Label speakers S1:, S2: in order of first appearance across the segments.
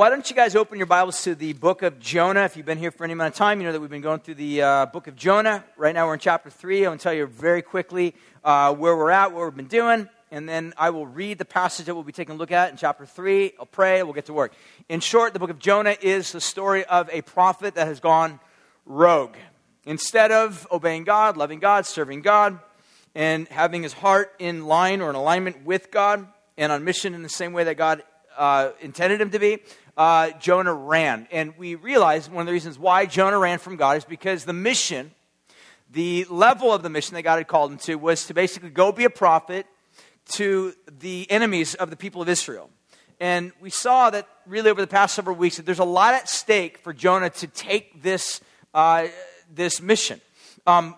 S1: why don't you guys open your Bibles to the book of Jonah? If you've been here for any amount of time, you know that we've been going through the uh, book of Jonah. Right now we're in chapter 3. I'm going to tell you very quickly uh, where we're at, what we've been doing, and then I will read the passage that we'll be taking a look at in chapter 3. I'll pray, we'll get to work. In short, the book of Jonah is the story of a prophet that has gone rogue. Instead of obeying God, loving God, serving God, and having his heart in line or in alignment with God and on mission in the same way that God uh, intended him to be, uh, Jonah ran. And we realize one of the reasons why Jonah ran from God is because the mission, the level of the mission that God had called him to, was to basically go be a prophet to the enemies of the people of Israel. And we saw that really over the past several weeks that there's a lot at stake for Jonah to take this, uh, this mission. Um,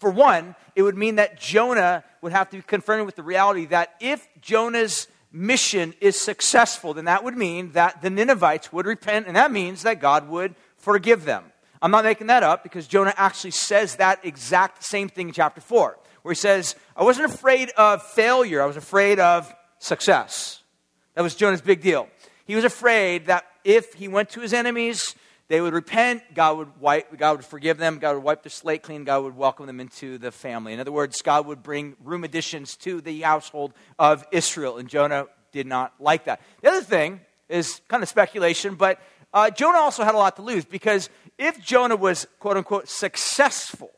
S1: for one, it would mean that Jonah would have to be confronted with the reality that if Jonah's mission is successful, then that would mean that the Ninevites would repent, and that means that God would forgive them. I'm not making that up because Jonah actually says that exact same thing in chapter 4, where he says, I wasn't afraid of failure, I was afraid of success. That was Jonah's big deal. He was afraid that if he went to his enemies, they would repent, God would, wipe, God would forgive them, God would wipe their slate clean, God would welcome them into the family. In other words, God would bring room additions to the household of Israel, and Jonah did not like that. The other thing is kind of speculation, but uh, Jonah also had a lot to lose because if Jonah was, quote unquote, successful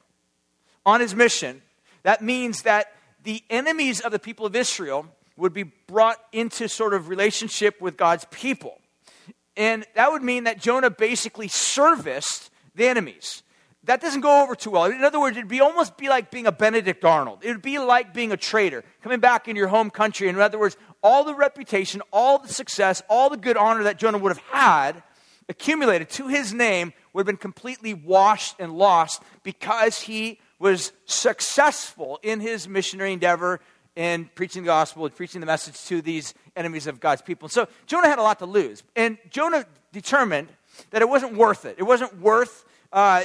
S1: on his mission, that means that the enemies of the people of Israel would be brought into sort of relationship with God's people. And that would mean that Jonah basically serviced the enemies. That doesn't go over too well. In other words, it'd be almost be like being a Benedict Arnold. It would be like being a traitor, coming back in your home country. In other words, all the reputation, all the success, all the good honor that Jonah would have had accumulated to his name would have been completely washed and lost because he was successful in his missionary endeavor in preaching the gospel and preaching the message to these enemies of God's people. So Jonah had a lot to lose. And Jonah determined that it wasn't worth it. It wasn't worth uh,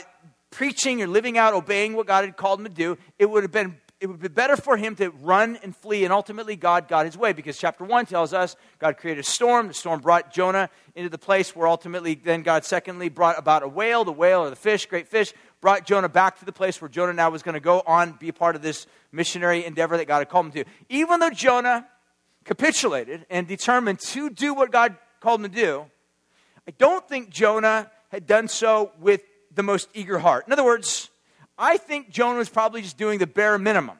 S1: preaching or living out, obeying what God had called him to do. It would have been it would be better for him to run and flee, and ultimately God got his way because chapter 1 tells us God created a storm. The storm brought Jonah into the place where ultimately then God, secondly, brought about a whale, the whale or the fish, great fish, brought Jonah back to the place where Jonah now was going to go on, be part of this missionary endeavor that God had called him to. Even though Jonah capitulated and determined to do what God called him to do, I don't think Jonah had done so with the most eager heart. In other words, I think Jonah was probably just doing the bare minimum.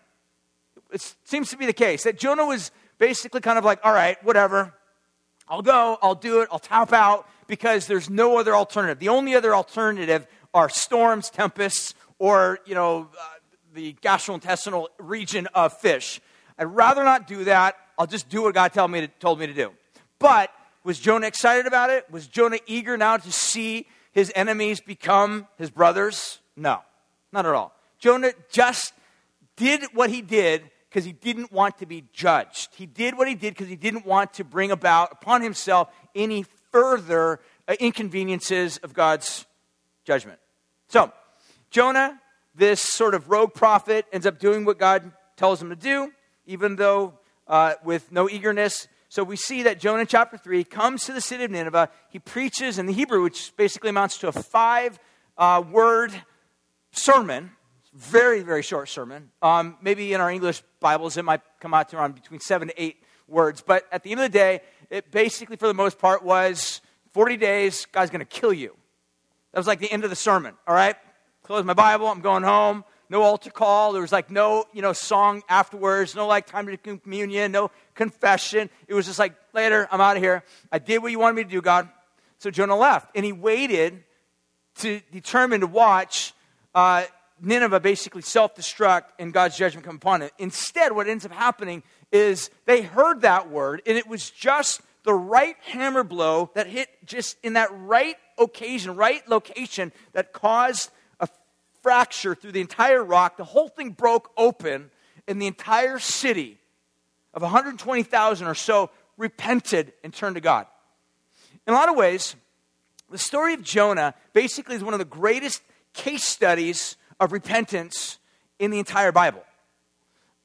S1: It seems to be the case that Jonah was basically kind of like, all right, whatever. I'll go, I'll do it, I'll tap out because there's no other alternative. The only other alternative are storms, tempests, or, you know, uh, the gastrointestinal region of fish. I'd rather not do that. I'll just do what God told me to, told me to do. But was Jonah excited about it? Was Jonah eager now to see his enemies become his brothers? No. Not at all. Jonah just did what he did because he didn't want to be judged. He did what he did because he didn't want to bring about upon himself any further uh, inconveniences of God's judgment. So, Jonah, this sort of rogue prophet, ends up doing what God tells him to do, even though uh, with no eagerness. So we see that Jonah chapter 3 comes to the city of Nineveh. He preaches in the Hebrew, which basically amounts to a five uh, word sermon, very, very short sermon. Um, maybe in our English Bibles, it might come out to around between seven to eight words. But at the end of the day, it basically, for the most part, was 40 days, God's going to kill you. That was like the end of the sermon, all right? Close my Bible, I'm going home. No altar call. There was like no, you know, song afterwards. No like time to communion. No confession. It was just like, later, I'm out of here. I did what you wanted me to do, God. So Jonah left. And he waited to determine to watch uh, Nineveh basically self destruct and God's judgment come upon it. Instead, what ends up happening is they heard that word, and it was just the right hammer blow that hit just in that right occasion, right location that caused a fracture through the entire rock. The whole thing broke open, and the entire city of 120,000 or so repented and turned to God. In a lot of ways, the story of Jonah basically is one of the greatest case studies of repentance in the entire Bible.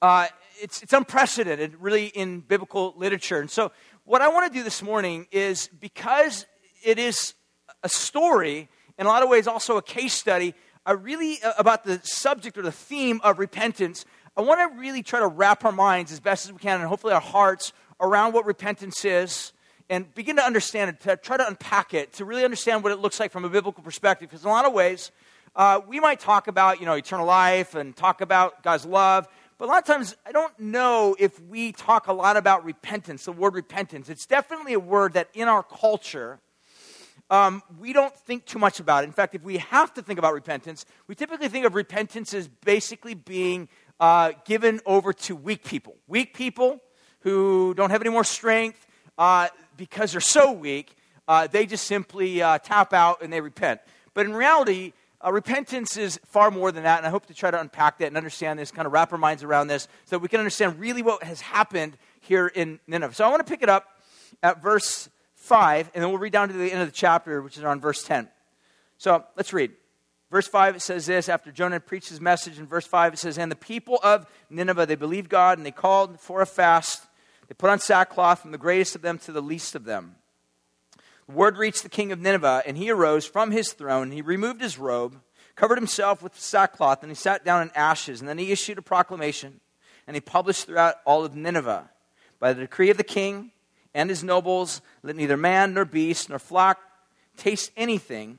S1: Uh, it's, it's unprecedented, really, in biblical literature. And so, what I want to do this morning is because it is a story, in a lot of ways, also a case study, uh, really uh, about the subject or the theme of repentance. I want to really try to wrap our minds as best as we can, and hopefully our hearts, around what repentance is and begin to understand it, to try to unpack it, to really understand what it looks like from a biblical perspective. Because in a lot of ways, uh, we might talk about, you know, eternal life and talk about God's love, but a lot of times I don't know if we talk a lot about repentance, the word repentance. It's definitely a word that in our culture, um, we don't think too much about it. In fact, if we have to think about repentance, we typically think of repentance as basically being uh, given over to weak people. Weak people who don't have any more strength uh, because they're so weak, uh, they just simply uh, tap out and they repent. But in reality, uh, repentance is far more than that, and I hope to try to unpack that and understand this, kind of wrap our minds around this, so that we can understand really what has happened here in Nineveh. So I want to pick it up at verse 5, and then we'll read down to the end of the chapter, which is on verse 10. So let's read. Verse 5, it says this after Jonah preached his message. In verse 5, it says, And the people of Nineveh, they believed God, and they called for a fast. They put on sackcloth from the greatest of them to the least of them. The word reached the king of Nineveh, and he arose from his throne. He removed his robe, covered himself with sackcloth, and he sat down in ashes. And then he issued a proclamation, and he published throughout all of Nineveh by the decree of the king and his nobles let neither man nor beast nor flock taste anything.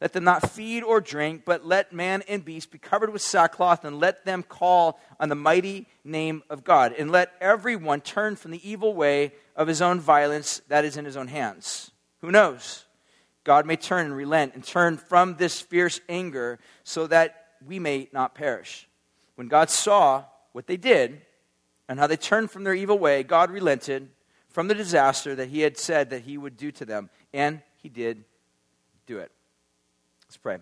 S1: Let them not feed or drink, but let man and beast be covered with sackcloth, and let them call on the mighty name of God. And let everyone turn from the evil way of his own violence that is in his own hands. Who knows? God may turn and relent and turn from this fierce anger so that we may not perish. When God saw what they did and how they turned from their evil way, God relented from the disaster that he had said that he would do to them, and he did do it. Let's pray.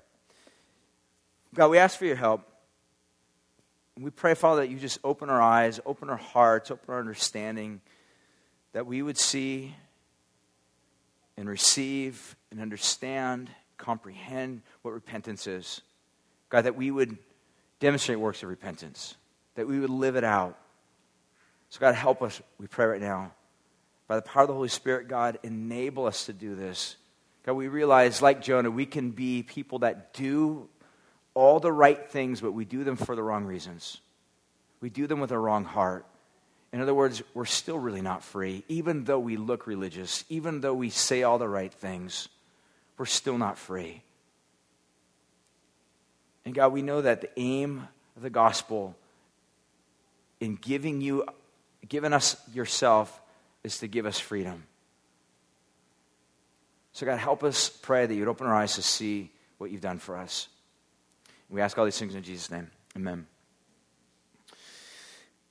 S1: God, we ask for your help. We pray, Father, that you just open our eyes, open our hearts, open our understanding, that we would see and receive and understand, comprehend what repentance is. God, that we would demonstrate works of repentance, that we would live it out. So, God, help us, we pray right now. By the power of the Holy Spirit, God, enable us to do this. God, we realize, like Jonah, we can be people that do all the right things, but we do them for the wrong reasons. We do them with a wrong heart. In other words, we're still really not free. Even though we look religious, even though we say all the right things, we're still not free. And God, we know that the aim of the gospel in giving you, giving us yourself, is to give us freedom. So, God, help us pray that you'd open our eyes to see what you've done for us. We ask all these things in Jesus' name. Amen.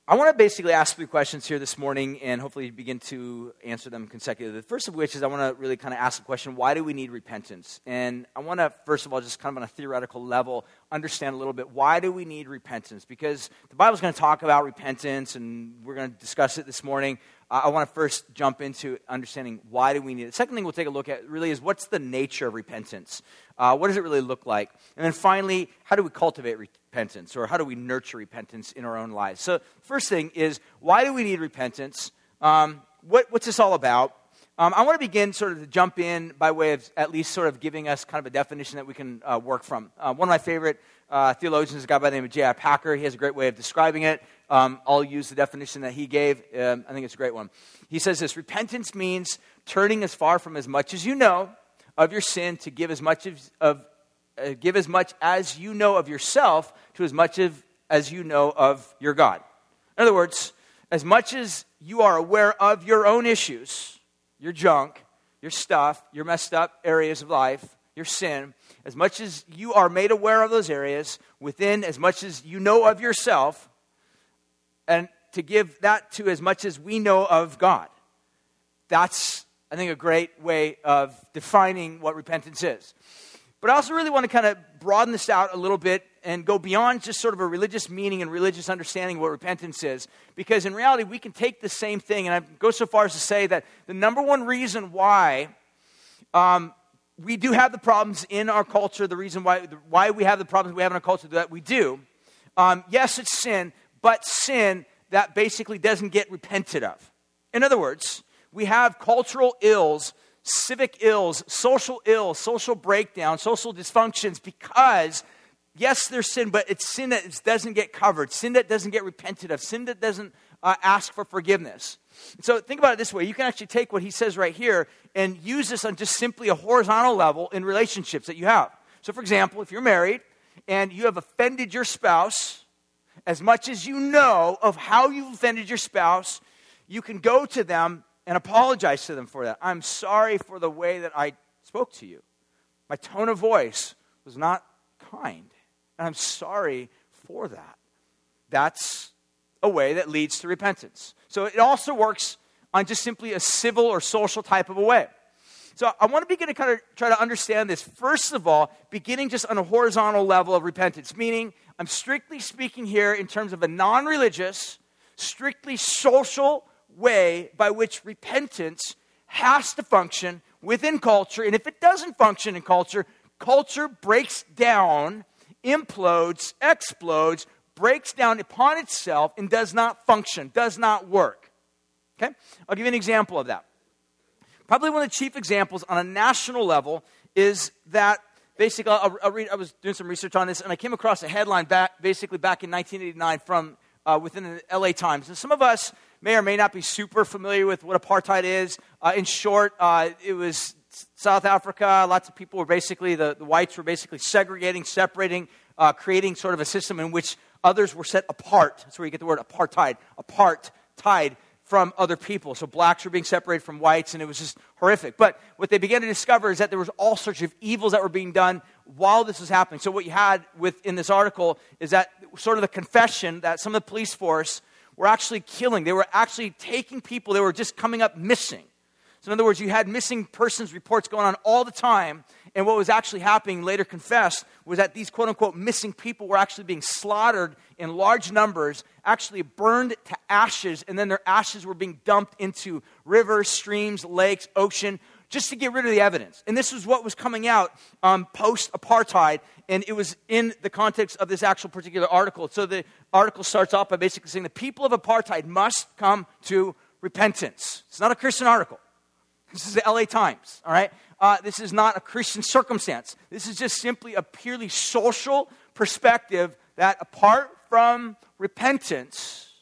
S1: I want to basically ask three questions here this morning and hopefully begin to answer them consecutively. The first of which is I want to really kind of ask the question why do we need repentance? And I want to, first of all, just kind of on a theoretical level, understand a little bit why do we need repentance? Because the Bible's going to talk about repentance and we're going to discuss it this morning. I want to first jump into understanding why do we need it. The second thing we'll take a look at really is what's the nature of repentance? Uh, what does it really look like? And then finally, how do we cultivate repentance or how do we nurture repentance in our own lives? So, first thing is why do we need repentance? Um, what, what's this all about? Um, I want to begin sort of to jump in by way of at least sort of giving us kind of a definition that we can uh, work from. Uh, one of my favorite uh, theologians is a guy by the name of J.I. Packer. He has a great way of describing it. Um, I'll use the definition that he gave. Um, I think it's a great one. He says this Repentance means turning as far from as much as you know of your sin to give as much of, of uh, give as much as you know of yourself to as much of, as you know of your God. In other words, as much as you are aware of your own issues, your junk, your stuff, your messed up areas of life, your sin, as much as you are made aware of those areas, within as much as you know of yourself, and to give that to as much as we know of God. That's, I think, a great way of defining what repentance is. But I also really want to kind of broaden this out a little bit and go beyond just sort of a religious meaning and religious understanding of what repentance is. Because in reality, we can take the same thing, and I go so far as to say that the number one reason why um, we do have the problems in our culture, the reason why, why we have the problems we have in our culture that we do, um, yes, it's sin, but sin that basically doesn't get repented of. In other words, we have cultural ills civic ills, social ills, social breakdown, social dysfunctions because, yes, there's sin, but it's sin that doesn't get covered, sin that doesn't get repented of, sin that doesn't uh, ask for forgiveness. So think about it this way you can actually take what he says right here and use this on just simply a horizontal level in relationships that you have. So, for example, if you're married and you have offended your spouse, as much as you know of how you've offended your spouse, you can go to them and apologize to them for that. I'm sorry for the way that I spoke to you. My tone of voice was not kind, and I'm sorry for that. That's a way that leads to repentance. So it also works on just simply a civil or social type of a way. So I want to begin to kind of try to understand this. First of all, beginning just on a horizontal level of repentance, meaning I'm strictly speaking here in terms of a non religious, strictly social way by which repentance has to function within culture. And if it doesn't function in culture, culture breaks down, implodes, explodes, breaks down upon itself, and does not function, does not work. Okay? I'll give you an example of that. Probably one of the chief examples on a national level is that basically, I'll, I'll read, I was doing some research on this, and I came across a headline back, basically back in 1989 from uh, within the LA Times. And some of us may or may not be super familiar with what apartheid is. Uh, in short, uh, it was South Africa. Lots of people were basically, the, the whites were basically segregating, separating, uh, creating sort of a system in which others were set apart. That's where you get the word apartheid, apart, tied from other people. So blacks were being separated from whites, and it was just horrific. But what they began to discover is that there was all sorts of evils that were being done while this was happening. So what you had within this article is that sort of the confession that some of the police force were actually killing. They were actually taking people that were just coming up missing. So, in other words, you had missing persons reports going on all the time. And what was actually happening, later confessed, was that these quote unquote missing people were actually being slaughtered in large numbers, actually burned to ashes, and then their ashes were being dumped into rivers, streams, lakes, ocean, just to get rid of the evidence. And this was what was coming out um, post apartheid, and it was in the context of this actual particular article. So the article starts off by basically saying the people of apartheid must come to repentance. It's not a Christian article. This is the LA Times, all right? Uh, this is not a Christian circumstance. This is just simply a purely social perspective that apart from repentance,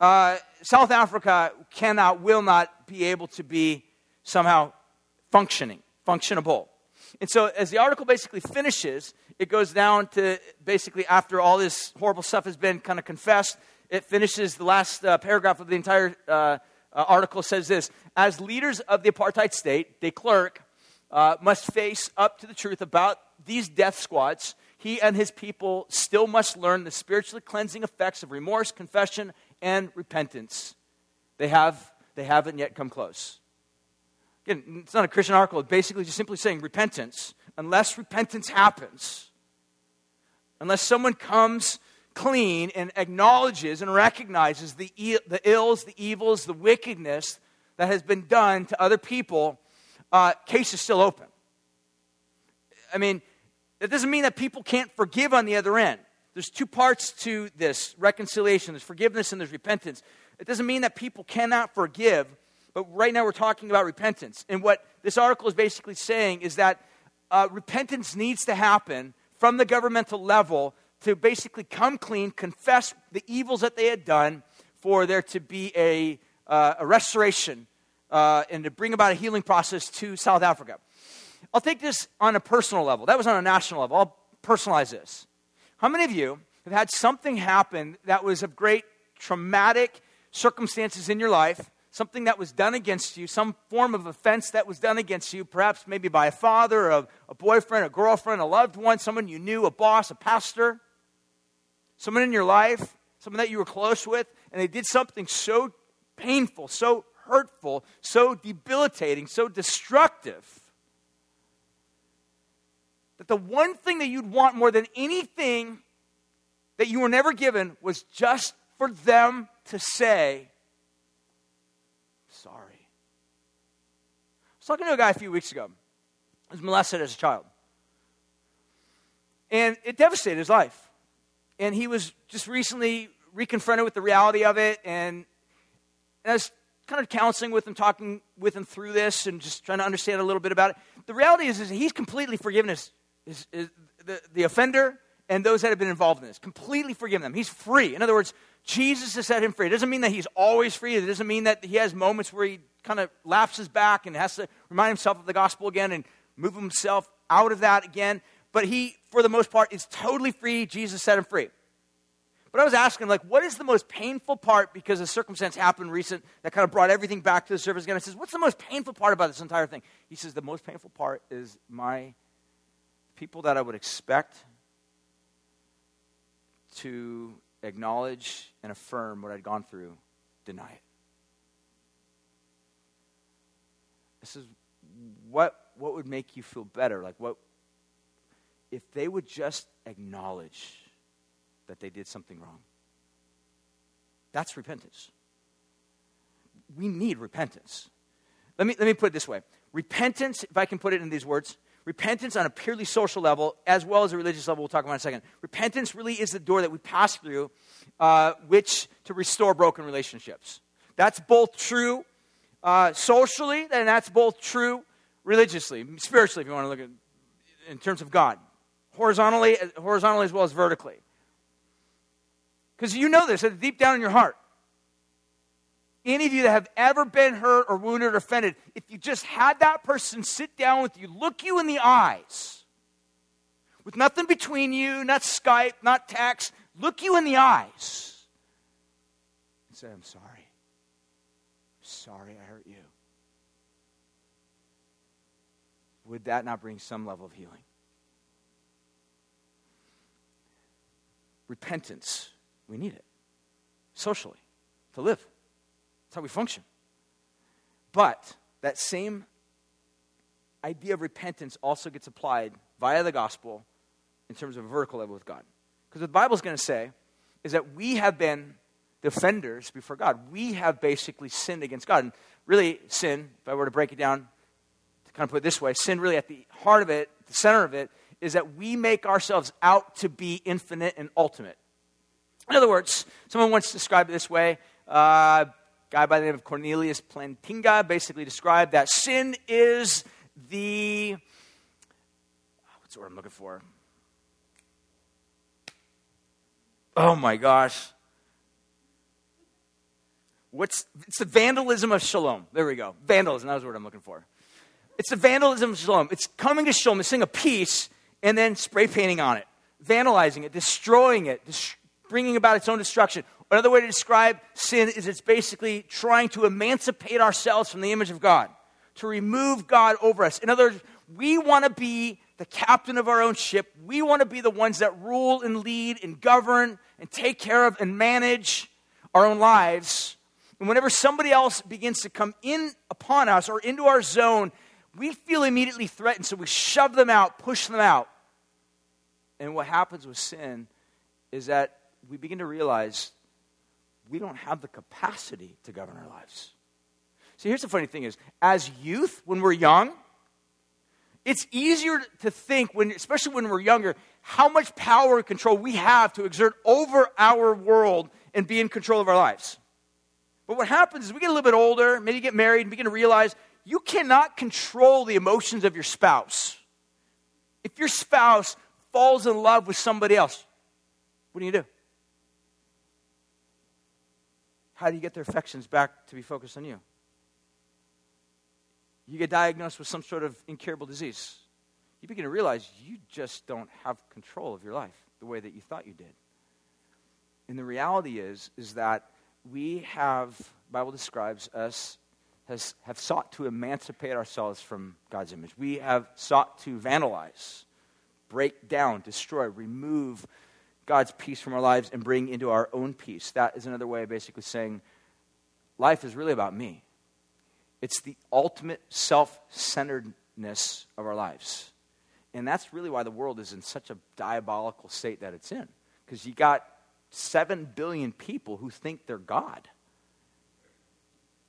S1: uh, South Africa cannot, will not be able to be somehow functioning, functionable. And so, as the article basically finishes, it goes down to basically after all this horrible stuff has been kind of confessed, it finishes the last uh, paragraph of the entire uh, uh, article says this As leaders of the apartheid state, de Klerk uh, must face up to the truth about these death squads. He and his people still must learn the spiritually cleansing effects of remorse, confession, and repentance. They, have, they haven't yet come close. Again, it's not a Christian article. It's basically just simply saying repentance. Unless repentance happens, unless someone comes clean and acknowledges and recognizes the, the ills, the evils, the wickedness that has been done to other people, uh, case is still open. I mean, that doesn't mean that people can't forgive on the other end. There's two parts to this reconciliation there's forgiveness and there's repentance. It doesn't mean that people cannot forgive, right now we're talking about repentance. And what this article is basically saying is that uh, repentance needs to happen from the governmental level to basically come clean, confess the evils that they had done, for there to be a, uh, a restoration uh, and to bring about a healing process to South Africa. I'll take this on a personal level. That was on a national level. I'll personalize this. How many of you have had something happen that was of great traumatic circumstances in your life something that was done against you, some form of offense that was done against you, perhaps maybe by a father, a, a boyfriend, a girlfriend, a loved one, someone you knew, a boss, a pastor, someone in your life, someone that you were close with, and they did something so painful, so hurtful, so debilitating, so destructive. That the one thing that you'd want more than anything that you were never given was just for them to say, sorry. I was talking to a guy a few weeks ago. He was molested as a child. And it devastated his life. And he was just recently reconfronted with the reality of it. And, and I was kind of counseling with him, talking with him through this, and just trying to understand a little bit about it. The reality is, is he's completely forgiven his, his, his the, the offender and those that have been involved in this. Completely forgive them. He's free. In other words, Jesus has set him free. It doesn't mean that he's always free. It doesn't mean that he has moments where he kind of lapses back and has to remind himself of the gospel again and move himself out of that again. But he, for the most part, is totally free. Jesus set him free. But I was asking, like, what is the most painful part because a circumstance happened recent that kind of brought everything back to the surface again? I says, what's the most painful part about this entire thing? He says, the most painful part is my people that I would expect to acknowledge and affirm what I'd gone through deny it. This is what what would make you feel better? Like what if they would just acknowledge that they did something wrong? That's repentance. We need repentance. Let me, let me put it this way repentance, if I can put it in these words, repentance on a purely social level as well as a religious level, we'll talk about in a second. Repentance really is the door that we pass through, uh, which to restore broken relationships. That's both true uh, socially, and that's both true religiously, spiritually, if you want to look at in terms of God, horizontally, horizontally as well as vertically. Because you know this, deep down in your heart. Any of you that have ever been hurt or wounded or offended, if you just had that person sit down with you, look you in the eyes, with nothing between you, not Skype, not text, look you in the eyes and say, I'm sorry. Sorry I hurt you. Would that not bring some level of healing? Repentance, we need it socially to live. That's how we function. But that same idea of repentance also gets applied via the gospel in terms of a vertical level with God. Because what the Bible is going to say is that we have been defenders before God. We have basically sinned against God. And really, sin, if I were to break it down to kind of put it this way, sin really at the heart of it, the center of it, is that we make ourselves out to be infinite and ultimate. In other words, someone once described it this way uh, guy by the name of Cornelius Plantinga basically described that sin is the ah, what's the word I'm looking for? Oh my gosh. What's it's the vandalism of shalom. There we go. Vandalism, that was the word I'm looking for. It's the vandalism of shalom. It's coming to shalom, missing a piece, and then spray painting on it, vandalizing it, destroying it, bringing about its own destruction. Another way to describe sin is it's basically trying to emancipate ourselves from the image of God, to remove God over us. In other words, we want to be the captain of our own ship. We want to be the ones that rule and lead and govern and take care of and manage our own lives. And whenever somebody else begins to come in upon us or into our zone, we feel immediately threatened, so we shove them out, push them out. And what happens with sin is that we begin to realize we don't have the capacity to govern our lives. See, here's the funny thing is, as youth, when we're young, it's easier to think, when, especially when we're younger, how much power and control we have to exert over our world and be in control of our lives. But what happens is we get a little bit older, maybe get married, and begin to realize you cannot control the emotions of your spouse. If your spouse falls in love with somebody else, what do you do? How do you get their affections back to be focused on you? You get diagnosed with some sort of incurable disease. You begin to realize you just don't have control of your life the way that you thought you did. And the reality is, is that we have, Bible describes us, has, have sought to emancipate ourselves from God's image. We have sought to vandalize, break down, destroy, remove God's peace from our lives and bring into our own peace. That is another way of basically saying life is really about me. It's the ultimate self centeredness of our lives. And that's really why the world is in such a diabolical state that it's in. Because you got 7 billion people who think they're God.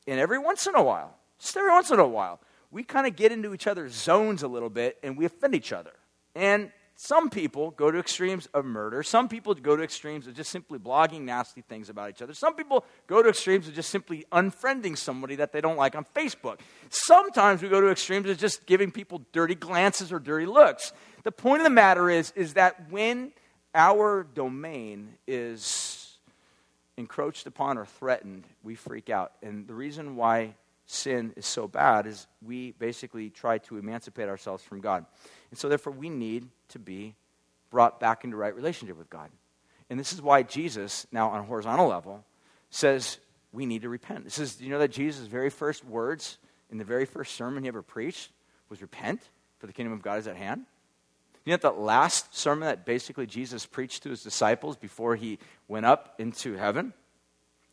S1: And every once in a while, just every once in a while, we kind of get into each other's zones a little bit and we offend each other. And Some people go to extremes of murder. Some people go to extremes of just simply blogging nasty things about each other. Some people go to extremes of just simply unfriending somebody that they don't like on Facebook. Sometimes we go to extremes of just giving people dirty glances or dirty looks. The point of the matter is, is that when our domain is encroached upon or threatened, we freak out. And the reason why sin is so bad is we basically try to emancipate ourselves from God. And so, therefore, we need to be brought back into right relationship with God. And this is why Jesus, now on a horizontal level, says we need to repent. This is, you know, that Jesus' very first words in the very first sermon he ever preached was repent, for the kingdom of God is at hand. You know that last sermon that basically Jesus preached to his disciples before he went up into heaven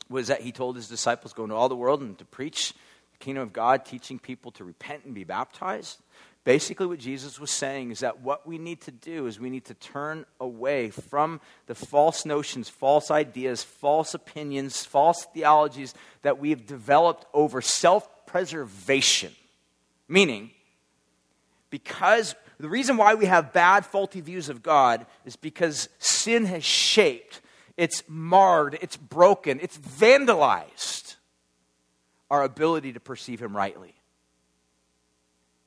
S1: was that he told his disciples go into all the world and to preach kingdom of God, teaching people to repent and be baptized. Basically, what Jesus was saying is that what we need to do is we need to turn away from the false notions, false ideas, false opinions, false theologies that we have developed over self preservation. Meaning, because the reason why we have bad, faulty views of God is because sin has shaped, it's marred, it's broken, it's vandalized our ability to perceive Him rightly.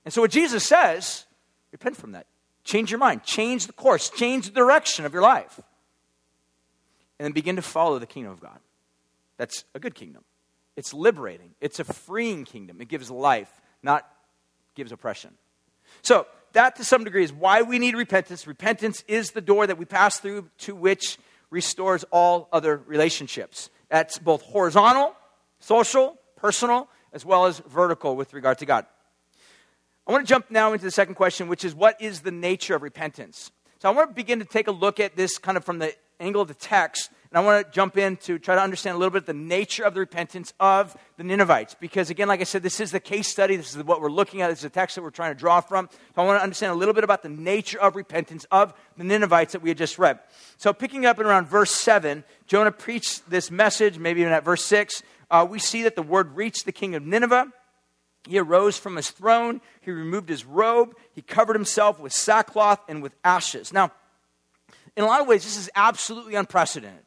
S1: And so, what Jesus says, repent from that. Change your mind, change the course, change the direction of your life. And then begin to follow the kingdom of God. That's a good kingdom. It's liberating, it's a freeing kingdom. It gives life, not gives oppression. So, that to some degree is why we need repentance. Repentance is the door that we pass through to which restores all other relationships. That's both horizontal, social, personal, as well as vertical with regard to God. I want to jump now into the second question, which is what is the nature of repentance? So I want to begin to take a look at this kind of from the angle of the text, and I want to jump in to try to understand a little bit the nature of the repentance of the Ninevites. Because again, like I said, this is the case study. This is what we're looking at. This is the text that we're trying to draw from. So I want to understand a little bit about the nature of repentance of the Ninevites that we had just read. So picking up in around verse 7, Jonah preached this message, maybe even at verse 6. Uh, we see that the word reached the king of Nineveh. He arose from his throne. He removed his robe. He covered himself with sackcloth and with ashes. Now, in a lot of ways, this is absolutely unprecedented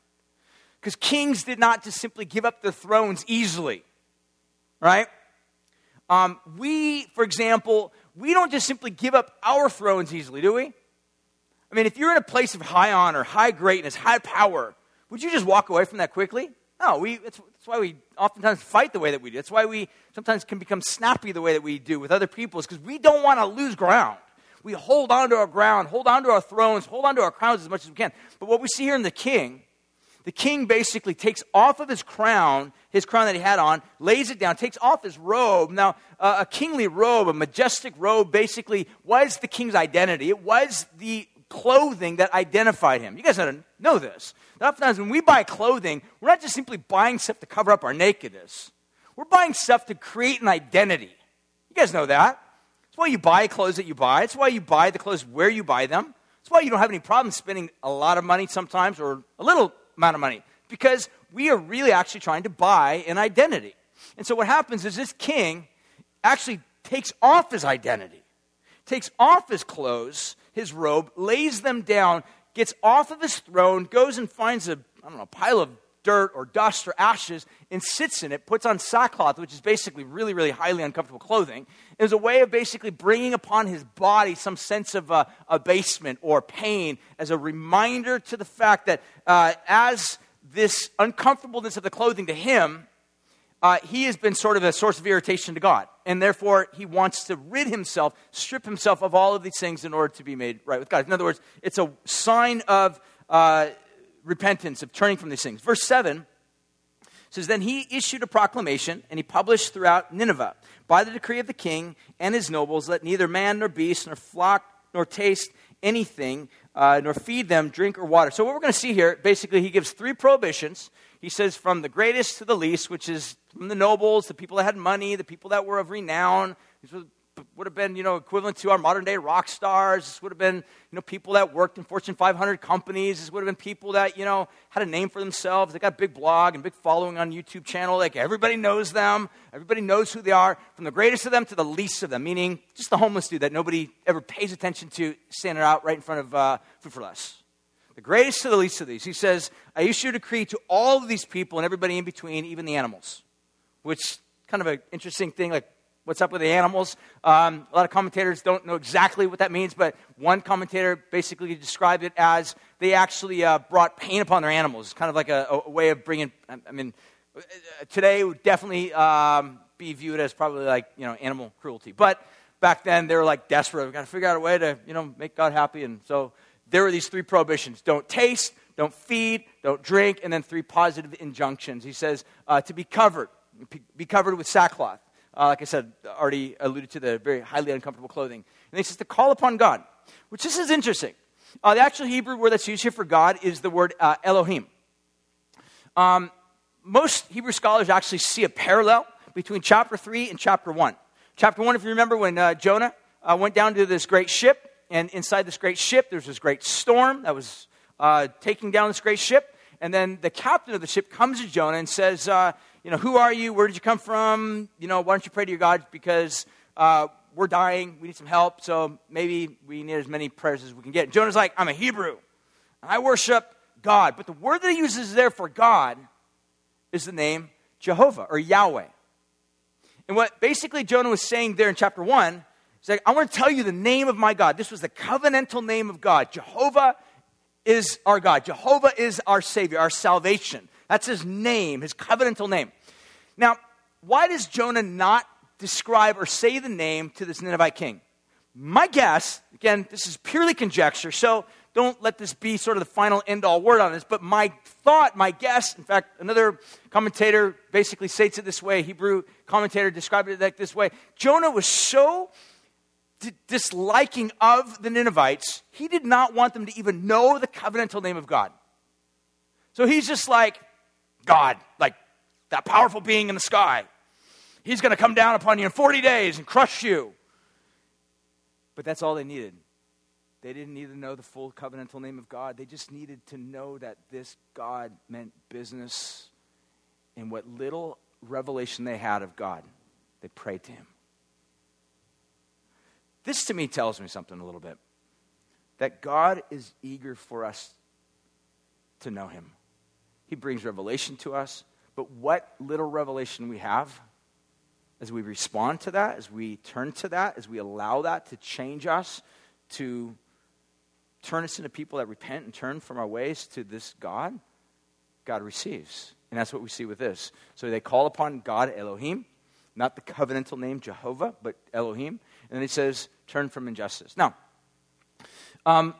S1: because kings did not just simply give up their thrones easily, right? Um, we, for example, we don't just simply give up our thrones easily, do we? I mean, if you're in a place of high honor, high greatness, high power, would you just walk away from that quickly? No, we, that's, why we oftentimes fight the way that we do. That's why we sometimes can become snappy the way that we do with other people, is because we don't want to lose ground. We hold on to our ground, hold on to our thrones, hold on to our crowns as much as we can. But what we see here in the king, the king basically takes off of his crown, his crown that he had on, lays it down, takes off his robe. Now, uh, a kingly robe, a majestic robe, basically was the king's identity. It was the clothing that identified him. You guys know this. Oftentimes, when we buy clothing, we're not just simply buying stuff to cover up our nakedness, we're buying stuff to create an identity. You guys know that. It's why you buy clothes that you buy. It's why you buy the clothes where you buy them. It's why you don't have any problem spending a lot of money sometimes or a little amount of money because we are really actually trying to buy an identity. And so what happens is this king actually takes off his identity, takes off his clothes, his robe, lays them down, gets off of his throne, goes and finds a, I don't know, pile of dirt or dust or ashes and sits in it, puts on sackcloth, which is basically really, really highly uncomfortable clothing, as a way of basically bringing upon his body some sense of uh, abasement or pain as a reminder to the fact that uh, as this uncomfortableness of the clothing to him uh, he has been sort of a source of irritation to God. And therefore, he wants to rid himself, strip himself of all of these things in order to be made right with God. In other words, it's a sign of uh, repentance, of turning from these things. Verse 7 says, Then he issued a proclamation, and he published throughout Nineveh, by the decree of the king and his nobles, let neither man nor beast, nor flock, nor taste anything, uh, nor feed them drink or water. So, what we're going to see here, basically, he gives three prohibitions he says, from the greatest to the least, which is from the nobles, the people that had money, the people that were of renown. These were would have been, you know, equivalent to our modern day rock stars. This would have been, you know, people that worked in Fortune 500 companies. This would have been people that, you know, had a name for themselves. They got a big blog and big following on YouTube channel. Like everybody knows them. Everybody knows who they are, from the greatest of them to the least of them. Meaning, just the homeless dude that nobody ever pays attention to, standing out right in front of uh, Food 4 Less. The greatest to the least of these. He says, "I issue a decree to all of these people and everybody in between, even the animals," which kind of an interesting thing. Like what's up with the animals. Um, a lot of commentators don't know exactly what that means, but one commentator basically described it as they actually uh, brought pain upon their animals. It's kind of like a, a way of bringing, I mean, today would definitely um, be viewed as probably like, you know, animal cruelty. But back then they were like desperate. We've got to figure out a way to, you know, make God happy. And so there were these three prohibitions don't taste, don't feed, don't drink, and then three positive injunctions. He says uh, to be covered, be covered with sackcloth uh, like I said, already alluded to the very highly uncomfortable clothing. And he says to call upon God, which this is interesting. Uh, the actual Hebrew word that's used here for God is the word uh, Elohim. Um, most Hebrew scholars actually see a parallel between chapter 3 and chapter 1. Chapter 1, if you remember, when uh, Jonah uh, went down to this great ship, and inside this great ship, there's this great storm that was uh, taking down this great ship. And then the captain of the ship comes to Jonah and says, you know, who are you? Where did you come from? You know, why don't you pray to your God? Because uh, we're dying. We need some help. So maybe we need as many prayers as we can get. And Jonah's like, I'm a Hebrew. And I worship God. But the word that he uses there for God is the name Jehovah or Yahweh. And what basically Jonah was saying there in chapter 1 is like, I want to tell you the name of my God. This was the covenantal name of God. Jehovah is our God. Jehovah is our Savior, our salvation. That's his name, his covenantal name. Now, why does Jonah not describe or say the name to this Ninevite king? My guess, again, this is purely conjecture, so don't let this be sort of the final end all word on this, but my thought, my guess, in fact, another commentator basically states it this way, Hebrew commentator described it like this way Jonah was so disliking of the Ninevites, he did not want them to even know the covenantal name of God. So he's just like, God, like that powerful being in the sky. He's going to come down upon you in 40 days and crush you. But that's all they needed. They didn't need to know the full covenantal name of God. They just needed to know that this God meant business. And what little revelation they had of God, they prayed to Him. This to me tells me something a little bit that God is eager for us to know Him. He brings revelation to us. But what little revelation we have, as we respond to that, as we turn to that, as we allow that to change us, to turn us into people that repent and turn from our ways to this God, God receives. And that's what we see with this. So they call upon God Elohim, not the covenantal name Jehovah, but Elohim. And then he says, turn from injustice. Now, um,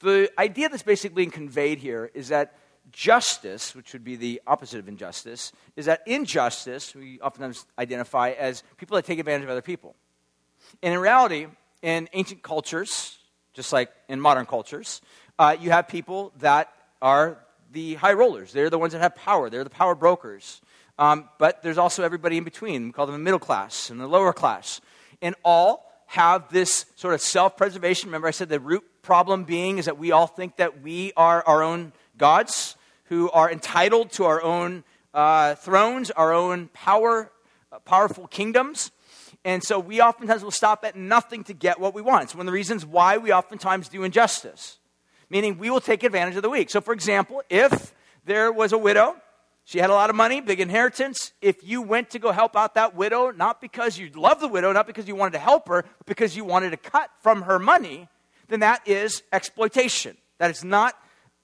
S1: the idea that's basically being conveyed here is that justice, which would be the opposite of injustice, is that injustice we oftentimes identify as people that take advantage of other people. And in reality, in ancient cultures, just like in modern cultures, uh, you have people that are the high rollers. They're the ones that have power, they're the power brokers. Um, but there's also everybody in between. We call them the middle class and the lower class. And all have this sort of self preservation. Remember, I said the root problem being is that we all think that we are our own gods who are entitled to our own uh, thrones, our own power, uh, powerful kingdoms. And so we oftentimes will stop at nothing to get what we want. It's one of the reasons why we oftentimes do injustice, meaning we will take advantage of the weak. So, for example, if there was a widow, she had a lot of money, big inheritance. If you went to go help out that widow, not because you love the widow, not because you wanted to help her, but because you wanted to cut from her money, then that is exploitation. That is not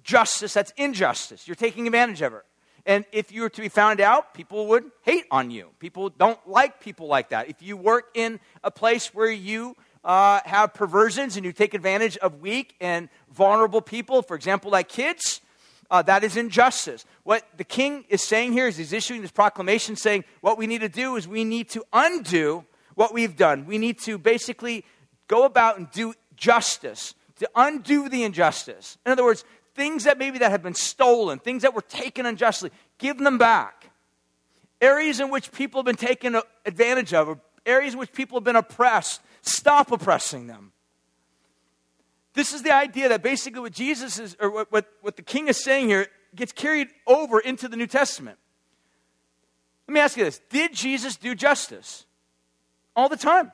S1: justice, that's injustice. You're taking advantage of her. And if you were to be found out, people would hate on you. People don't like people like that. If you work in a place where you uh, have perversions and you take advantage of weak and vulnerable people, for example, like kids, uh, that is injustice. What the king is saying here is he's issuing this proclamation saying what we need to do is we need to undo what we've done. We need to basically go about and do justice, to undo the injustice. In other words, things that maybe that have been stolen, things that were taken unjustly, give them back. Areas in which people have been taken advantage of, areas in which people have been oppressed, stop oppressing them. This is the idea that basically what Jesus is, or what, what, what the king is saying here, gets carried over into the New Testament. Let me ask you this Did Jesus do justice? All the time.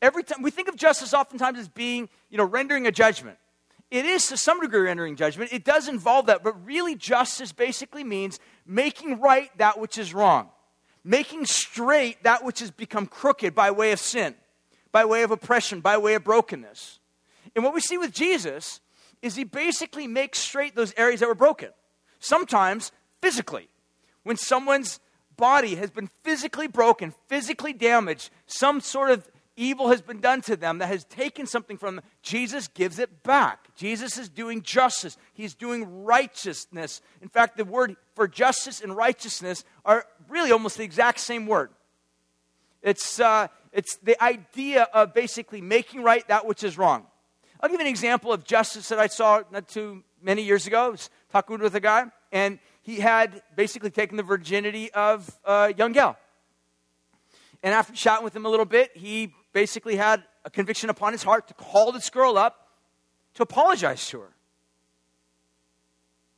S1: Every time we think of justice oftentimes as being, you know, rendering a judgment. It is to some degree rendering judgment. It does involve that, but really justice basically means making right that which is wrong, making straight that which has become crooked by way of sin, by way of oppression, by way of brokenness. And what we see with Jesus is he basically makes straight those areas that were broken. Sometimes physically. When someone's body has been physically broken, physically damaged, some sort of evil has been done to them that has taken something from them, Jesus gives it back. Jesus is doing justice, he's doing righteousness. In fact, the word for justice and righteousness are really almost the exact same word. It's, uh, it's the idea of basically making right that which is wrong. I'll give an example of justice that I saw not too many years ago. I was talking with a guy, and he had basically taken the virginity of a young gal. And after chatting with him a little bit, he basically had a conviction upon his heart to call this girl up to apologize to her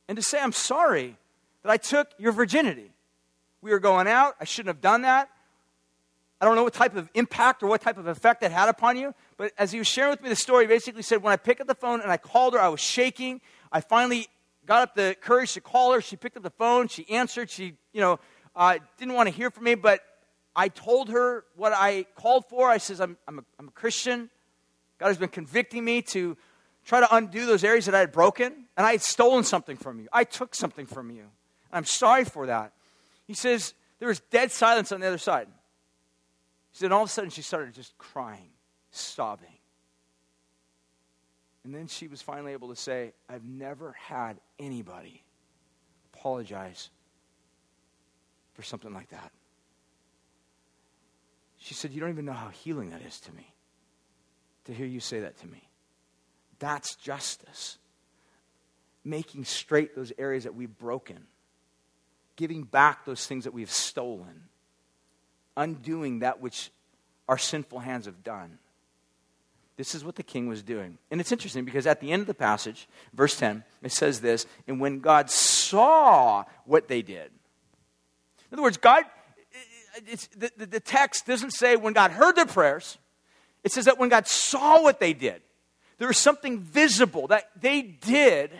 S1: and to say, I'm sorry that I took your virginity. We were going out. I shouldn't have done that. I don't know what type of impact or what type of effect that had upon you, but as he was sharing with me the story, he basically said, When I picked up the phone and I called her, I was shaking. I finally got up the courage to call her. She picked up the phone. She answered. She, you know, uh, didn't want to hear from me, but I told her what I called for. I says, I'm, I'm, a, I'm a Christian. God has been convicting me to try to undo those areas that I had broken, and I had stolen something from you. I took something from you. I'm sorry for that. He says, There was dead silence on the other side. She said, all of a sudden, she started just crying, sobbing. And then she was finally able to say, I've never had anybody apologize for something like that. She said, You don't even know how healing that is to me to hear you say that to me. That's justice. Making straight those areas that we've broken, giving back those things that we've stolen undoing that which our sinful hands have done. This is what the king was doing. And it's interesting because at the end of the passage, verse 10, it says this And when God saw what they did, in other words, God, the, the, the text doesn't say when God heard their prayers, it says that when God saw what they did, there was something visible that they did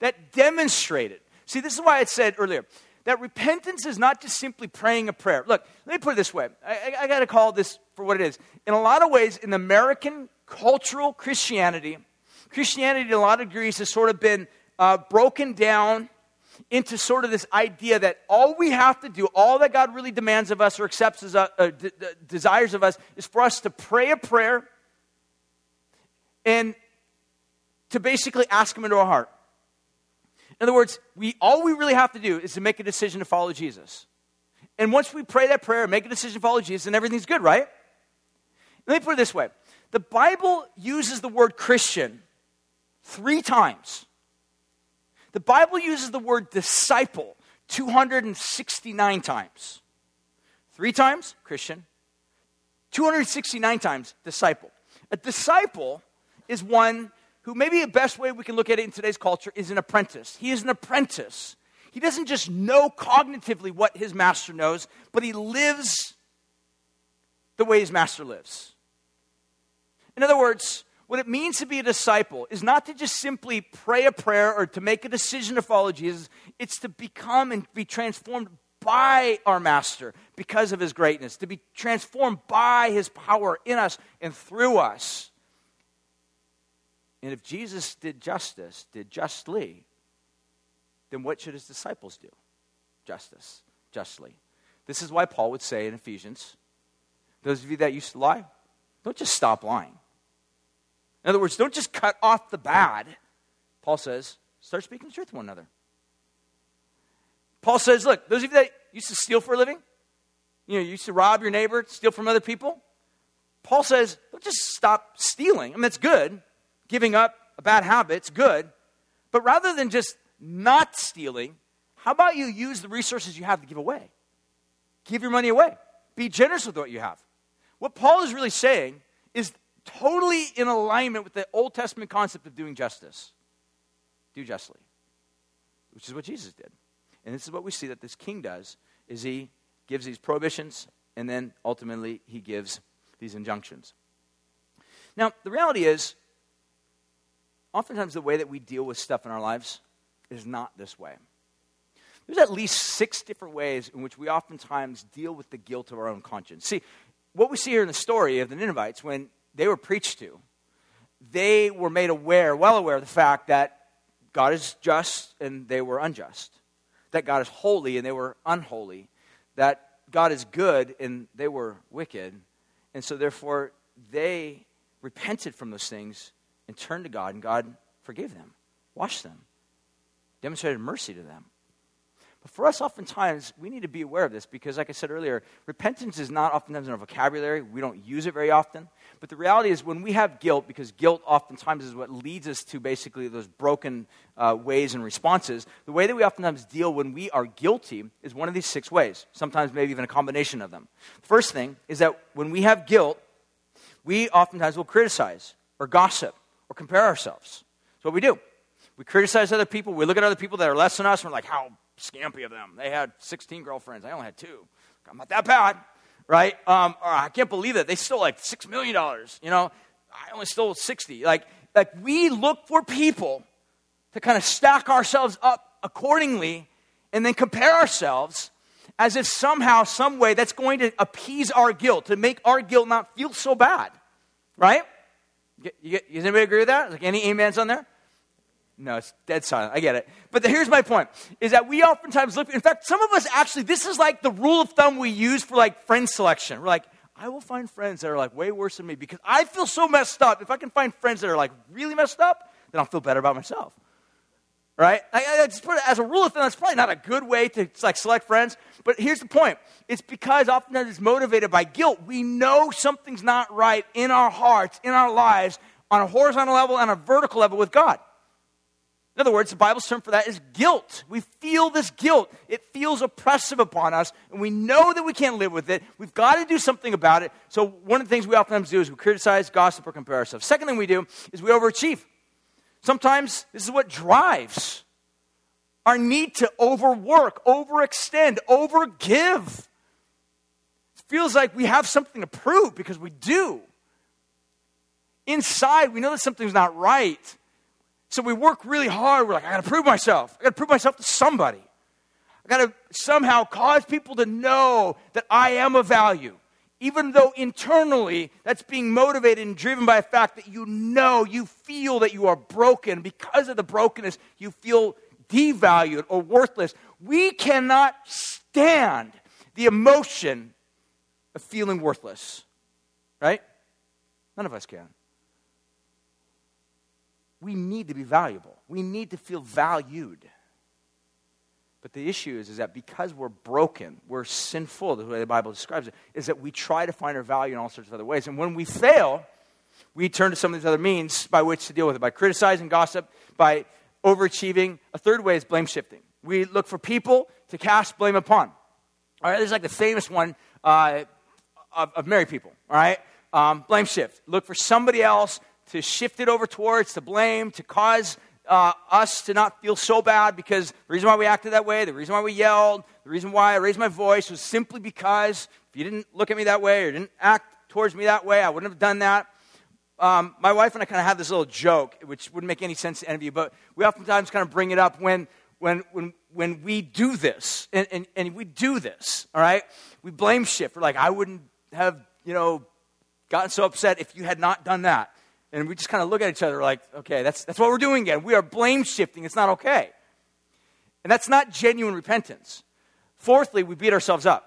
S1: that demonstrated. See, this is why I said earlier that repentance is not just simply praying a prayer. Look, let me put it this way. I, I, I got to call this for what it is. In a lot of ways, in American cultural Christianity, Christianity, in a lot of degrees, has sort of been uh, broken down into sort of this idea that all we have to do, all that God really demands of us or accepts as uh, d- desires of us, is for us to pray a prayer and to basically ask Him into our heart. In other words, we, all we really have to do is to make a decision to follow Jesus. And once we pray that prayer, make a decision to follow Jesus, then everything's good, right? Let me put it this way the Bible uses the word Christian three times. The Bible uses the word disciple 269 times. Three times, Christian. 269 times, disciple. A disciple is one who maybe the best way we can look at it in today's culture is an apprentice. He is an apprentice. He doesn't just know cognitively what his master knows, but he lives the way his master lives. In other words, what it means to be a disciple is not to just simply pray a prayer or to make a decision to follow Jesus, it's to become and be transformed by our master because of his greatness, to be transformed by his power in us and through us. And if Jesus did justice, did justly, then what should his disciples do? Justice, justly. This is why Paul would say in Ephesians those of you that used to lie, don't just stop lying. In other words, don't just cut off the bad. Paul says, start speaking the truth to one another. Paul says, look, those of you that used to steal for a living, you know, you used to rob your neighbor, steal from other people. Paul says, don't just stop stealing. I mean, that's good giving up a bad habit's good. But rather than just not stealing, how about you use the resources you have to give away? Give your money away. Be generous with what you have. What Paul is really saying is totally in alignment with the Old Testament concept of doing justice. Do justly, which is what Jesus did. And this is what we see that this king does is he gives these prohibitions and then ultimately he gives these injunctions. Now, the reality is oftentimes the way that we deal with stuff in our lives is not this way. There's at least six different ways in which we oftentimes deal with the guilt of our own conscience. See, what we see here in the story of the Ninevites, when they were preached to, they were made aware, well aware of the fact that God is just and they were unjust, that God is holy and they were unholy, that God is good and they were wicked. And so, therefore, they repented from those things and turned to God, and God forgave them, washed them, demonstrated mercy to them. But for us, oftentimes, we need to be aware of this because, like I said earlier, repentance is not oftentimes in our vocabulary. We don't use it very often. But the reality is, when we have guilt, because guilt oftentimes is what leads us to basically those broken uh, ways and responses, the way that we oftentimes deal when we are guilty is one of these six ways, sometimes maybe even a combination of them. First thing is that when we have guilt, we oftentimes will criticize or gossip or compare ourselves. That's what we do. We criticize other people. We look at other people that are less than us, and we're like, how scampy of them. They had 16 girlfriends. I only had two. I'm not that bad, right? Um, I can't believe that. They stole like $6 million. You know, I only stole 60. Like, like we look for people to kind of stack ourselves up accordingly and then compare ourselves as if somehow, some way, that's going to appease our guilt, to make our guilt not feel so bad, right? You, you, does anybody agree with that? Like any amens on there? No, it's dead silent. I get it. But the, here's my point is that we oftentimes look, in fact, some of us actually, this is like the rule of thumb we use for like friend selection. We're like, I will find friends that are like way worse than me because I feel so messed up. If I can find friends that are like really messed up, then I'll feel better about myself. Right? I, I just put it as a rule of thumb, that's probably not a good way to like select friends. But here's the point it's because oftentimes it's motivated by guilt. We know something's not right in our hearts, in our lives, on a horizontal level and a vertical level with God. In other words, the Bible's term for that is guilt. We feel this guilt. It feels oppressive upon us, and we know that we can't live with it. We've got to do something about it. So, one of the things we oftentimes do is we criticize, gossip, or compare ourselves. Second thing we do is we overachieve. Sometimes this is what drives our need to overwork, overextend, overgive. It feels like we have something to prove because we do. Inside, we know that something's not right. So we work really hard. We're like, I got to prove myself. I got to prove myself to somebody. I got to somehow cause people to know that I am of value. Even though internally that's being motivated and driven by the fact that you know, you feel that you are broken. Because of the brokenness, you feel devalued or worthless. We cannot stand the emotion of feeling worthless, right? None of us can we need to be valuable. We need to feel valued. But the issue is, is that because we're broken, we're sinful, the way the Bible describes it, is that we try to find our value in all sorts of other ways. And when we fail, we turn to some of these other means by which to deal with it by criticizing, gossip, by overachieving. A third way is blame shifting. We look for people to cast blame upon. All right, this is like the famous one uh, of, of married people. All right, um, blame shift. Look for somebody else to shift it over towards, to blame, to cause uh, us to not feel so bad because the reason why we acted that way, the reason why we yelled, the reason why I raised my voice was simply because if you didn't look at me that way or didn't act towards me that way, I wouldn't have done that. Um, my wife and I kind of have this little joke, which wouldn't make any sense to any of you, but we oftentimes kind of bring it up when, when, when, when we do this, and, and, and we do this, all right? We blame shift. We're like, I wouldn't have, you know, gotten so upset if you had not done that. And we just kind of look at each other like, okay, that's, that's what we're doing again. We are blame shifting. It's not okay. And that's not genuine repentance. Fourthly, we beat ourselves up.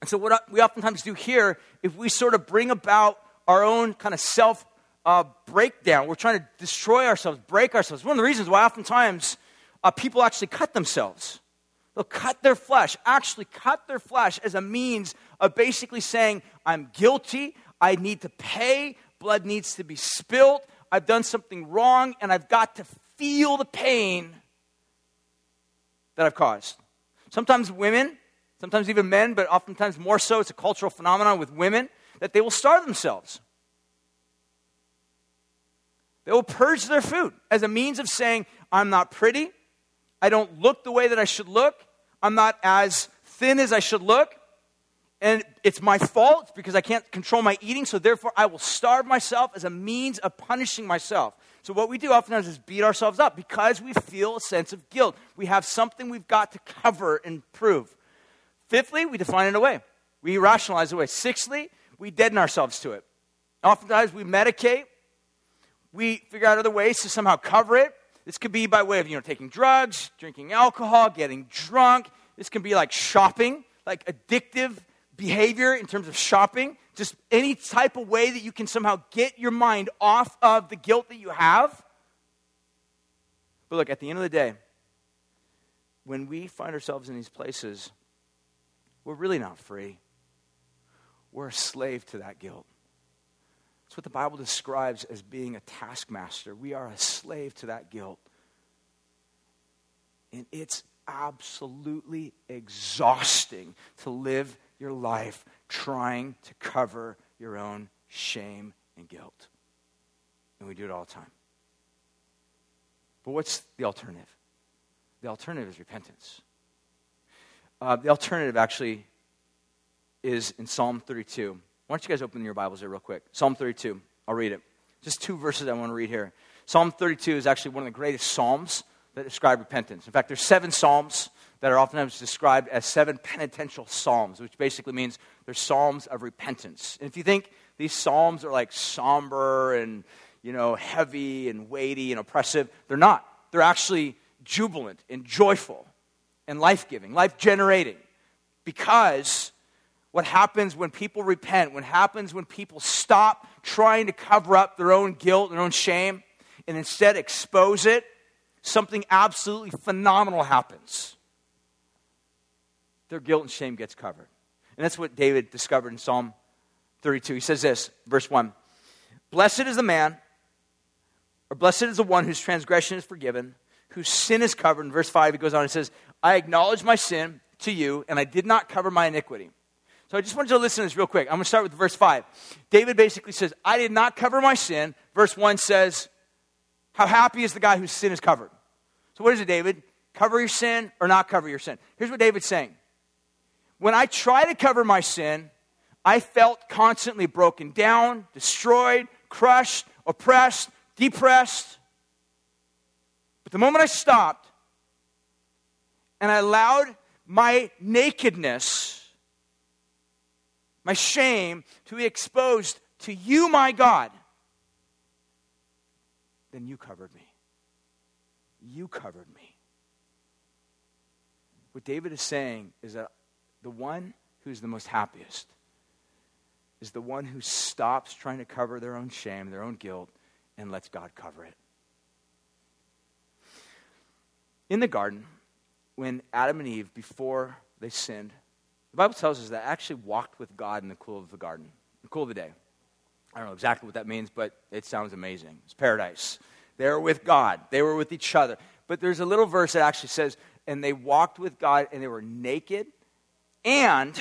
S1: And so, what we oftentimes do here, if we sort of bring about our own kind of self uh, breakdown, we're trying to destroy ourselves, break ourselves. One of the reasons why oftentimes uh, people actually cut themselves. They'll cut their flesh, actually cut their flesh as a means of basically saying, I'm guilty, I need to pay, blood needs to be spilt. I've done something wrong, and I've got to feel the pain that I've caused. Sometimes women, sometimes even men, but oftentimes more so, it's a cultural phenomenon with women, that they will starve themselves. They will purge their food as a means of saying, I'm not pretty. I don't look the way that I should look. I'm not as thin as I should look. And it's my fault because I can't control my eating, so therefore I will starve myself as a means of punishing myself. So, what we do oftentimes is beat ourselves up because we feel a sense of guilt. We have something we've got to cover and prove. Fifthly, we define it away, we rationalize it away. Sixthly, we deaden ourselves to it. Oftentimes, we medicate, we figure out other ways to somehow cover it. This could be by way of you know, taking drugs, drinking alcohol, getting drunk. This can be like shopping, like addictive behavior in terms of shopping, just any type of way that you can somehow get your mind off of the guilt that you have. But look, at the end of the day, when we find ourselves in these places, we're really not free. We're a slave to that guilt. It's what the Bible describes as being a taskmaster. We are a slave to that guilt. And it's absolutely exhausting to live your life trying to cover your own shame and guilt. And we do it all the time. But what's the alternative? The alternative is repentance. Uh, the alternative actually is in Psalm 32. Why don't you guys open your Bibles there real quick? Psalm 32. I'll read it. Just two verses I want to read here. Psalm 32 is actually one of the greatest Psalms that describe repentance. In fact, there's seven Psalms that are oftentimes described as seven penitential psalms, which basically means they're psalms of repentance. And if you think these psalms are like somber and you know heavy and weighty and oppressive, they're not. They're actually jubilant and joyful and life-giving, life-generating. Because what happens when people repent, what happens when people stop trying to cover up their own guilt, their own shame, and instead expose it, something absolutely phenomenal happens their guilt and shame gets covered. And that's what David discovered in Psalm 32. He says this, verse 1 Blessed is the man, or blessed is the one whose transgression is forgiven, whose sin is covered. In verse 5, he goes on and says, I acknowledge my sin to you, and I did not cover my iniquity. So I just want you to listen to this real quick. I'm going to start with verse 5. David basically says, I did not cover my sin. Verse 1 says, How happy is the guy whose sin is covered? So what is it, David? Cover your sin or not cover your sin? Here's what David's saying when I try to cover my sin, I felt constantly broken down, destroyed, crushed, oppressed, depressed. But the moment I stopped and I allowed my nakedness, my shame, to be exposed to you, my God, then you covered me. You covered me. What David is saying is that the one who's the most happiest is the one who stops trying to cover their own shame, their own guilt, and lets God cover it. In the garden, when Adam and Eve, before they sinned, the Bible tells us that they actually walked with God in the cool of the garden, the cool of the day. I don't know exactly what that means, but it sounds amazing. It's paradise. They were with God, they were with each other. But there's a little verse that actually says, and they walked with God and they were naked and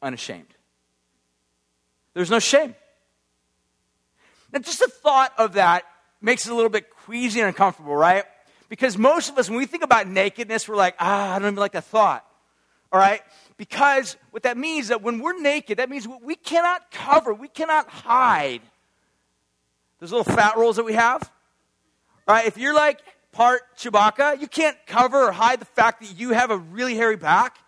S1: unashamed. There's no shame. Now, just the thought of that makes it a little bit queasy and uncomfortable, right? Because most of us, when we think about nakedness, we're like, ah, I don't even like the thought. All right? Because what that means is that when we're naked, that means we cannot cover, we cannot hide those little fat rolls that we have. All right? If you're like part Chewbacca, you can't cover or hide the fact that you have a really hairy back.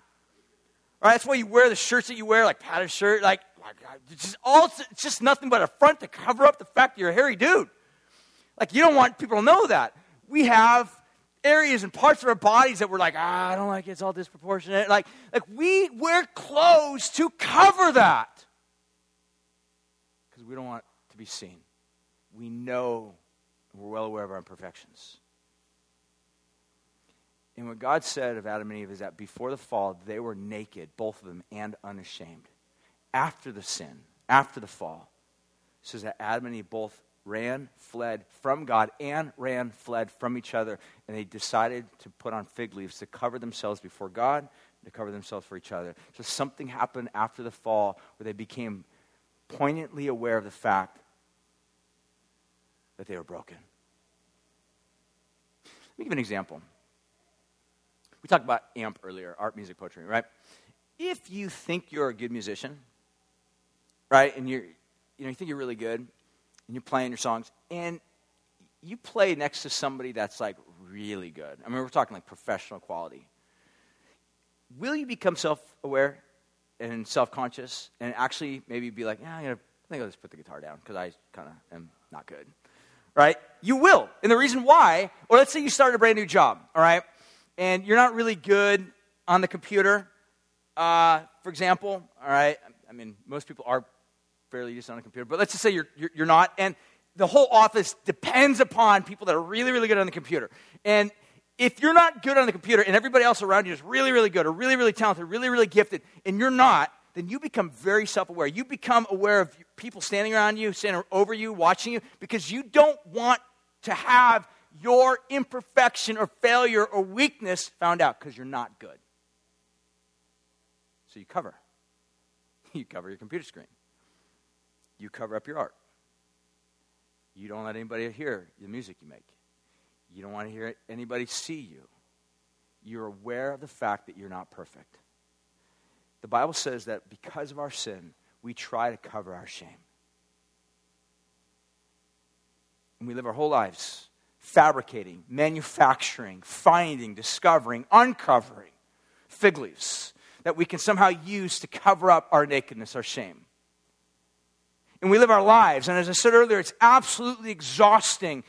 S1: Right? That's why you wear the shirts that you wear, like padded shirt, like, it's just all it's just nothing but a front to cover up the fact that you're a hairy dude. Like you don't want people to know that. We have areas and parts of our bodies that we're like, ah, I don't like it, it's all disproportionate. Like, like we wear clothes to cover that. Because we don't want to be seen. We know we're well aware of our imperfections. And what God said of Adam and Eve is that before the fall, they were naked, both of them, and unashamed. After the sin, after the fall, says that Adam and Eve both ran, fled from God, and ran, fled from each other. And they decided to put on fig leaves to cover themselves before God, to cover themselves for each other. So something happened after the fall where they became poignantly aware of the fact that they were broken. Let me give an example. We talked about AMP earlier, art, music, poetry, right? If you think you're a good musician, right, and you're, you know, you think you're really good, and you're playing your songs, and you play next to somebody that's like really good. I mean, we're talking like professional quality. Will you become self aware and self conscious and actually maybe be like, yeah, I think I'll just put the guitar down because I kind of am not good? Right? You will. And the reason why, or let's say you start a brand new job, all right, and you're not really good on the computer, uh, for example, all right, I mean, most people are fairly decent on a computer, but let's just say you're, you're, you're not, and the whole office depends upon people that are really, really good on the computer. And if you're not good on the computer and everybody else around you is really, really good or really, really talented, really, really gifted, and you're not, then you become very self aware. You become aware of people standing around you, standing over you, watching you, because you don't want to have your imperfection or failure or weakness found out because you're not good. So you cover. You cover your computer screen. You cover up your art. You don't let anybody hear the music you make. You don't want to hear anybody see you. You're aware of the fact that you're not perfect. The Bible says that because of our sin, we try to cover our shame. And we live our whole lives fabricating, manufacturing, finding, discovering, uncovering fig leaves that we can somehow use to cover up our nakedness, our shame. And we live our lives, and as I said earlier, it's absolutely exhausting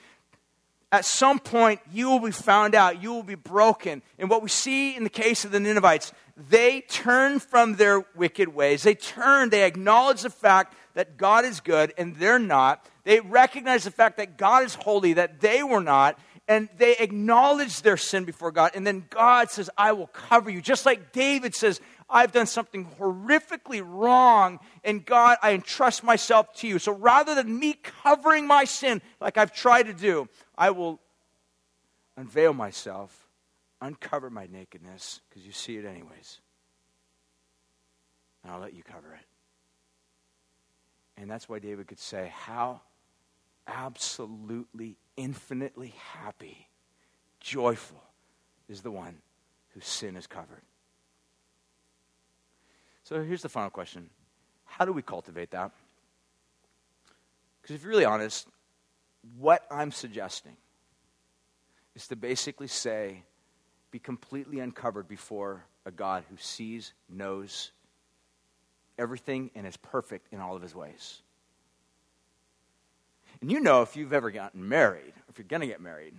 S1: at some point you will be found out, you will be broken. And what we see in the case of the Ninevites, they turn from their wicked ways. They turn, they acknowledge the fact that God is good and they're not. They recognize the fact that God is holy, that they were not. And they acknowledge their sin before God. And then God says, I will cover you. Just like David says, I've done something horrifically wrong, and God, I entrust myself to you. So rather than me covering my sin like I've tried to do, I will unveil myself, uncover my nakedness, because you see it anyways. And I'll let you cover it. And that's why David could say, How absolutely, infinitely happy, joyful is the one whose sin is covered. So here's the final question How do we cultivate that? Because if you're really honest, what I'm suggesting is to basically say, be completely uncovered before a God who sees, knows everything, and is perfect in all of his ways. And you know, if you've ever gotten married, if you're going to get married,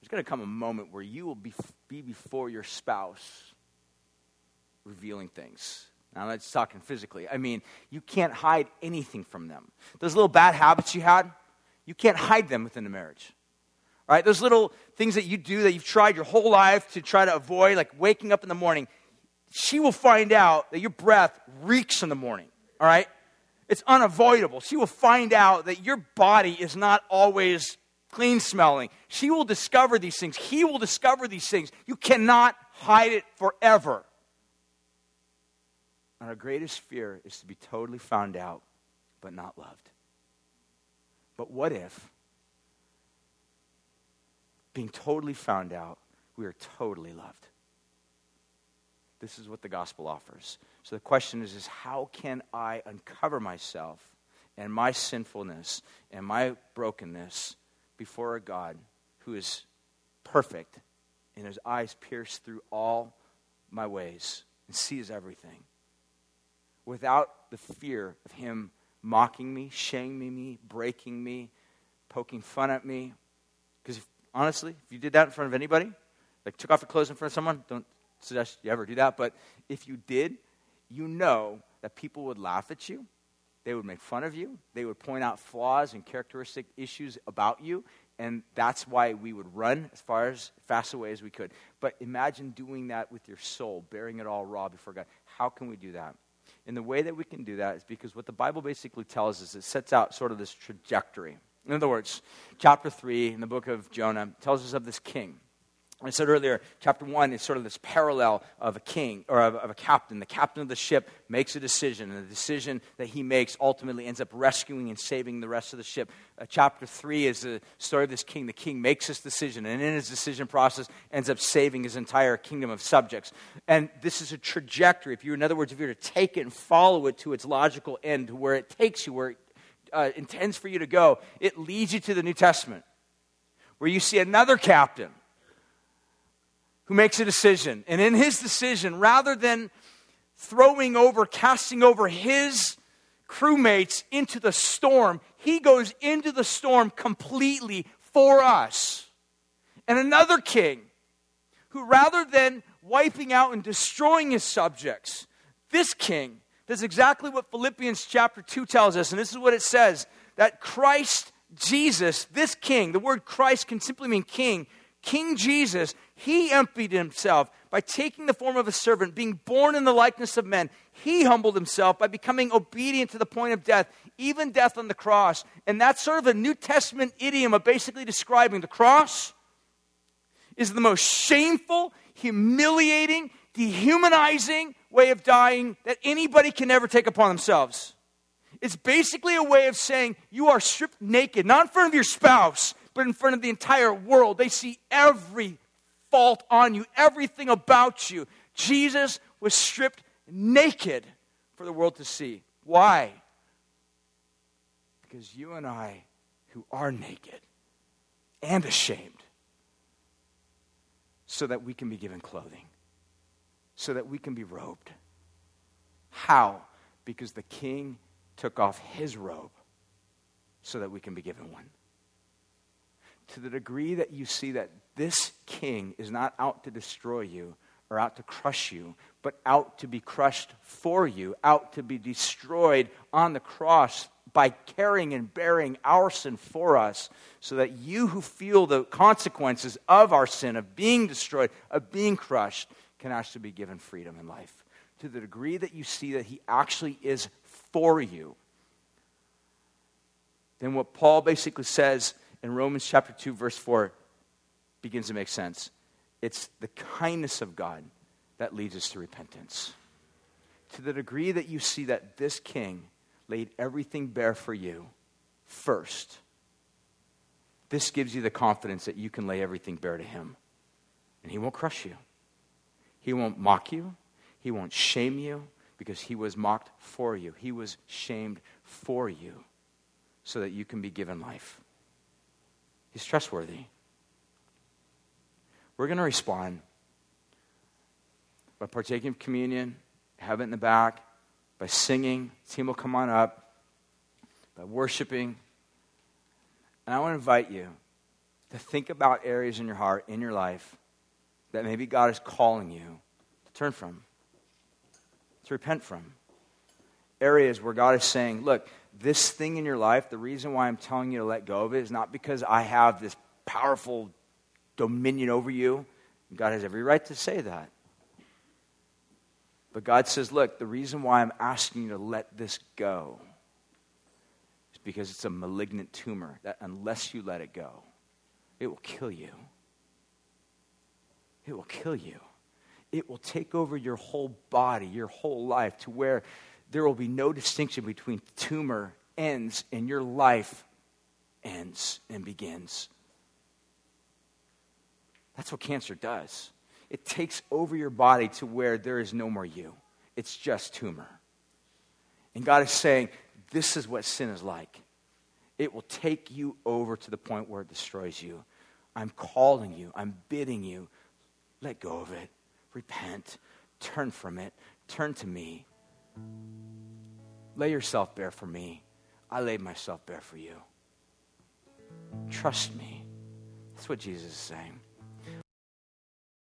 S1: there's going to come a moment where you will be, be before your spouse revealing things. Now, I'm not just talking physically. I mean, you can't hide anything from them. Those little bad habits you had, you can't hide them within the marriage. Right? Those little things that you do that you've tried your whole life to try to avoid, like waking up in the morning, she will find out that your breath reeks in the morning. All right? It's unavoidable. She will find out that your body is not always clean smelling. She will discover these things. He will discover these things. You cannot hide it forever. And our greatest fear is to be totally found out, but not loved. But what if, being totally found out, we are totally loved? This is what the gospel offers. So the question is, is how can I uncover myself and my sinfulness and my brokenness before a God who is perfect and his eyes pierce through all my ways and sees everything without the fear of him mocking me, shaming me, breaking me, poking fun at me. Because honestly, if you did that in front of anybody, like took off your clothes in front of someone, don't suggest you ever do that, but if you did, you know that people would laugh at you. They would make fun of you. They would point out flaws and characteristic issues about you. And that's why we would run as far as fast away as we could. But imagine doing that with your soul, bearing it all raw before God. How can we do that? And the way that we can do that is because what the Bible basically tells us, it sets out sort of this trajectory. In other words, chapter 3 in the book of Jonah tells us of this king. I said earlier, chapter one is sort of this parallel of a king or of, of, a captain. The captain of the ship makes a decision, and the decision that he makes ultimately ends up rescuing and saving the rest of the ship. Uh, chapter three is the story of this king. The king makes this decision, and in his decision process, ends up saving his entire kingdom of subjects. And this is a trajectory. If you, in other words, if you were to take it and follow it to its logical end, to where it takes you, where it uh, intends for you to go, it leads you to the New Testament, where you see another captain who makes a decision. And in his decision, rather than throwing over, casting over his crewmates into the storm, he goes into the storm completely for us. And another king who, rather than wiping out and destroying his subjects, this king does exactly what Philippians chapter 2 tells us. And this is what it says that Christ Jesus, this king, the word Christ can simply mean king, King Jesus, he emptied himself by taking the form of a servant, being born in the likeness of men. He humbled himself by becoming obedient to the point of death, even death on the cross. And that's sort of a New Testament idiom of basically describing the cross is the most shameful, humiliating, dehumanizing way of dying that anybody can ever take upon themselves. It's basically a way of saying you are stripped naked, not in front of your spouse, but in front of the entire world. They see every fault on you, everything about you. Jesus was stripped naked for the world to see. Why? Because you and I, who are naked and ashamed, so that we can be given clothing, so that we can be robed. How? Because the king took off his robe so that we can be given one to the degree that you see that this king is not out to destroy you or out to crush you, but out to be crushed for you, out to be destroyed on the cross by carrying and bearing our sin for us, so that you who feel the consequences of our sin, of being destroyed, of being crushed, can actually be given freedom in life. To the degree that you see that he actually is for you, then what Paul basically says in Romans chapter 2, verse 4, begins to make sense. It's the kindness of God that leads us to repentance. To the degree that you see that this king laid everything bare for you first, this gives you the confidence that you can lay everything bare to him. And he won't crush you, he won't mock you, he won't shame you because he was mocked for you, he was shamed for you so that you can be given life. He's trustworthy. We're going to respond by partaking of communion, have it in the back, by singing. team will come on up, by worshiping. And I want to invite you to think about areas in your heart, in your life, that maybe God is calling you to turn from, to repent from. Areas where God is saying, look, this thing in your life, the reason why I'm telling you to let go of it is not because I have this powerful dominion over you. God has every right to say that. But God says, look, the reason why I'm asking you to let this go is because it's a malignant tumor that unless you let it go, it will kill you. It will kill you. It will take over your whole body, your whole life, to where there will be no distinction between tumor ends and your life ends and begins. That's what cancer does. It takes over your body to where there is no more you. It's just tumor. And God is saying, this is what sin is like. It will take you over to the point where it destroys you. I'm calling you, I'm bidding you, let go of it. Repent, turn from it, turn to me. Lay yourself bare for me. I laid myself bare for you. Trust me. That's what Jesus is saying.